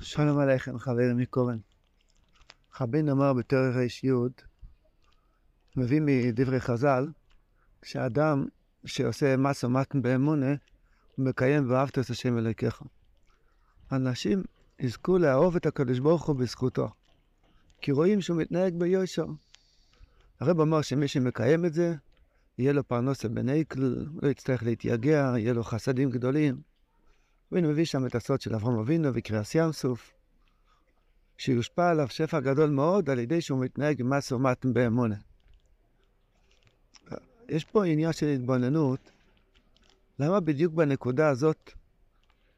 שלום עליכם, חברים מקורן. חבין אמר בתור רי"י, מביא מדברי חז"ל, שאדם שעושה מסו מתן באמונה, הוא מקיים ואהבת את השם אלוקיך. אנשים יזכו לאהוב את הקדוש ברוך הוא בזכותו, כי רואים שהוא מתנהג ביושר. הרב אמר שמי שמקיים את זה, יהיה לו פרנסה בנקל, לא יצטרך להתייגע, יהיה לו חסדים גדולים. והנה מביא שם את הסוד של אברהם אבינו וקריאס ים סוף, שיושפע עליו שפע גדול מאוד על ידי שהוא מתנהג במס ומתן באמונה. יש פה עניין של התבוננות, למה בדיוק בנקודה הזאת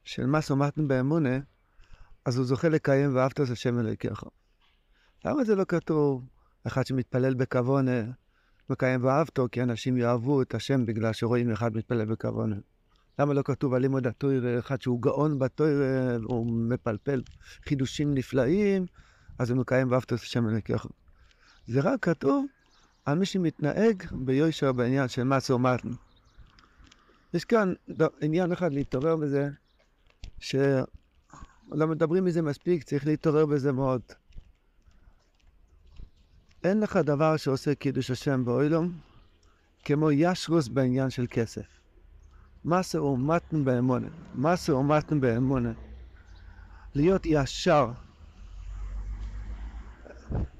של מס ומתן באמונה, אז הוא זוכה לקיים ואהבת את השם אלוקיך. למה זה לא כתוב אחד שמתפלל בכוונה, מקיים ואהבתו, כי אנשים יאהבו את השם בגלל שרואים אחד מתפלל בכוונה. למה לא כתוב על לימוד התויר אחד שהוא גאון בתויר, הוא מפלפל חידושים נפלאים, אז הוא מקיים ואהבת את השם אלוקיך. זה רק כתוב על מי שמתנהג ביושר בעניין של מסו מתן. יש כאן עניין אחד להתעורר בזה, שלא מדברים מזה מספיק, צריך להתעורר בזה מאוד. אין לך דבר שעושה קידוש השם באוילום כמו ישרוס בעניין של כסף. משא ומתן באמונה. משא ומתן באמונה. להיות ישר.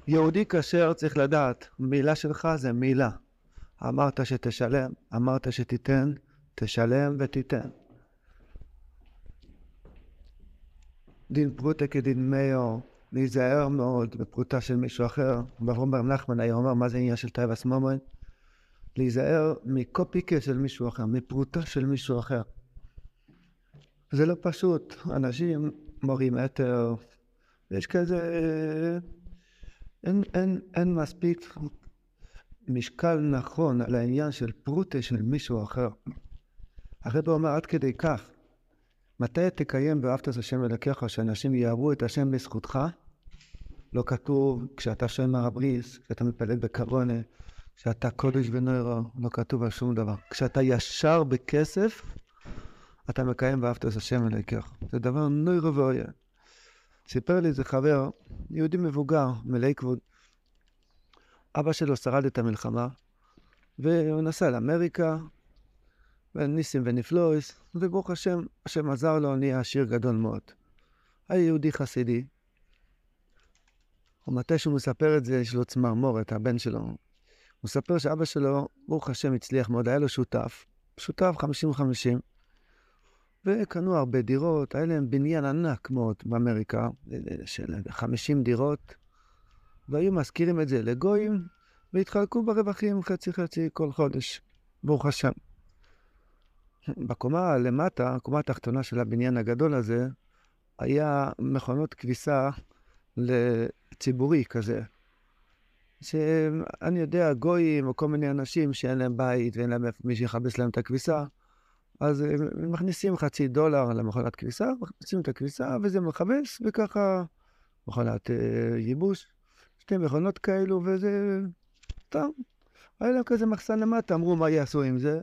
יהודי כשר צריך לדעת, מילה שלך זה מילה. אמרת שתשלם, אמרת שתיתן, תשלם ותיתן. דין פרוטה כדין מאה, להיזהר מאוד בפרוטה של מישהו אחר. אברהם בר נחמן היה אומר מה זה עניין של תאוות ממון? להיזהר מקופיקה של מישהו אחר, מפרוטה של מישהו אחר. זה לא פשוט, אנשים מורים אתר, יש כזה, אין, אין, אין מספיק משקל נכון על העניין של פרוטה של מישהו אחר. הרב אומר עד כדי כך, מתי תקיים ואהבת את השם אלוקיך, שאנשים יאהבו את השם בזכותך? לא כתוב כשאתה שומע הבריס, כשאתה מתפלל בקרונה, כשאתה קודש ונוירו, לא כתוב על שום דבר. כשאתה ישר בכסף, אתה מקיים ואהבת את השם אלוקיך. זה דבר נוירו ואויה. סיפר לי איזה חבר, יהודי מבוגר, מלא כבוד. אבא שלו שרד את המלחמה, והוא נסע לאמריקה, וניסים ונפלויס, וברוך השם, השם עזר לו, נהיה עשיר גדול מאוד. היה יהודי חסידי, ומתי שהוא מספר את זה, יש לו צמרמורת, הבן שלו. הוא מספר שאבא שלו, ברוך השם, הצליח מאוד, היה לו שותף, שותף 50-50, וקנו הרבה דירות, היה להם בניין ענק מאוד באמריקה, של 50 דירות, והיו מזכירים את זה לגויים, והתחלקו ברווחים חצי-חצי כל חודש, ברוך השם. בקומה למטה, הקומה התחתונה של הבניין הגדול הזה, היה מכונות כביסה לציבורי כזה. שאני יודע, גויים או כל מיני אנשים שאין להם בית ואין להם מי שיכבס להם את הכביסה, אז הם מכניסים חצי דולר למכונת כביסה, מכניסים את הכביסה וזה מכבס, וככה מכונת אה, ייבוש. שתי מכונות כאלו, וזה... טוב. היה להם כזה מחסן למטה, אמרו מה יעשו עם זה.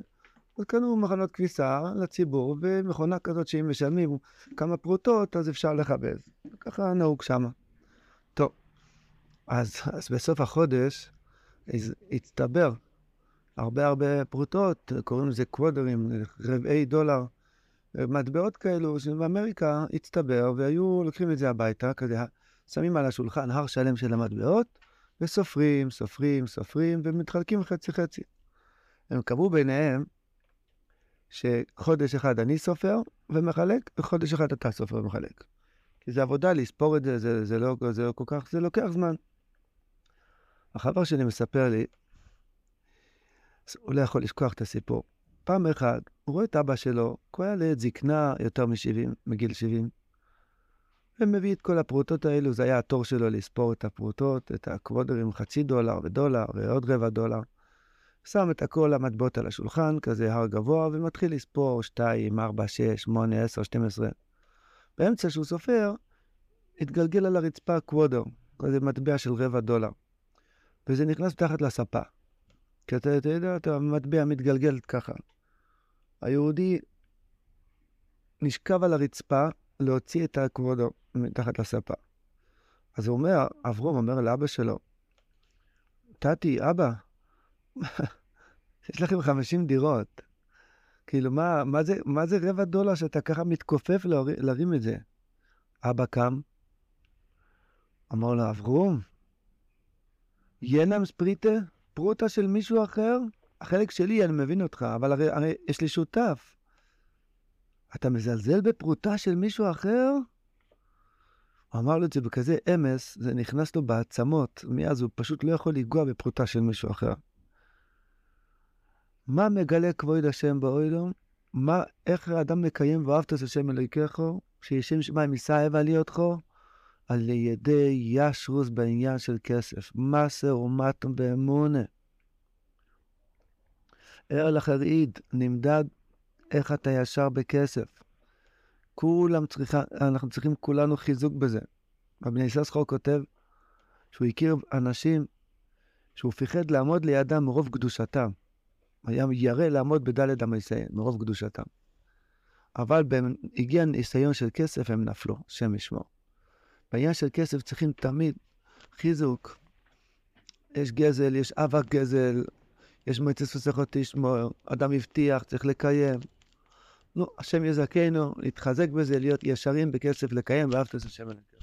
אז קנו מכונות כביסה לציבור, ומכונה כזאת שאם משלמים כמה פרוטות, אז אפשר לכבד. ככה נהוג שמה. טוב, אז, אז בסוף החודש הצטבר הרבה הרבה פרוטות, קוראים לזה קוודרים, רבעי דולר, מטבעות כאלו שבאמריקה הצטבר, והיו לוקחים את זה הביתה, כזה שמים על השולחן הר שלם של המטבעות, וסופרים, סופרים, סופרים, ומתחלקים חצי חצי. הם קבעו ביניהם שחודש אחד אני סופר ומחלק, וחודש אחד אתה סופר ומחלק. כי זה עבודה לספור את זה, זה, זה, לא, זה לא כל כך, זה לוקח זמן. החבר שלי מספר לי, הוא לא יכול לשכוח את הסיפור. פעם אחת, הוא רואה את אבא שלו, הוא היה לעת זקנה יותר מ-70, מגיל 70, ומביא את כל הפרוטות האלו, זה היה התור שלו לספור את הפרוטות, את הקוודרים, חצי דולר ודולר ועוד רבע דולר. שם את הכל המטבעות על השולחן, כזה הר גבוה, ומתחיל לספור 2, 4, 6, 8, 10, 12. באמצע שהוא סופר, התגלגל על הרצפה קוודר, כזה מטבע של רבע דולר. וזה נכנס מתחת לספה. כי אתה, אתה יודע, אתה המטבע מתגלגל ככה. היהודי נשכב על הרצפה, להוציא את הכבודו מתחת לספה. אז הוא אומר, אברום אומר לאבא שלו, טאטי, אבא, יש לכם 50 דירות. כאילו, מה, מה, זה, מה זה רבע דולר שאתה ככה מתכופף להרים את זה? אבא קם, אמר לו, אברום, ינם ספריטה, פרוטה של מישהו אחר? החלק שלי, אני מבין אותך, אבל הרי, הרי יש לי שותף. אתה מזלזל בפרוטה של מישהו אחר? הוא אמר לו את זה בכזה אמס, זה נכנס לו בעצמות, מאז הוא פשוט לא יכול לנגוע בפרוטה של מישהו אחר. מה מגלה כבוד השם באוילום? מה, איך האדם מקיים ואהבת את השם אלוהיכךו? שישם שמיים יישא אבה ליותכו? על ידי ישרוס בעניין של כסף. מסר ומטום באמונה. ער לחריד, נמדד איך אתה ישר בכסף. כולם צריכה, אנחנו צריכים כולנו חיזוק בזה. רבי ניססחו כותב שהוא הכיר אנשים שהוא פיחד לעמוד לידם מרוב קדושתם. היה ירא לעמוד בדלת המסיים, מרוב קדושתם. אבל הגיע ניסיון של כסף, הם נפלו, השם ישמור. בעניין של כסף צריכים תמיד חיזוק. יש גזל, יש אבק גזל, יש מועצת פסחות תשמור, אדם הבטיח, צריך לקיים. נו, השם יזכנו, להתחזק בזה, להיות ישרים בכסף, לקיים, ואהבת את השם אלוהים.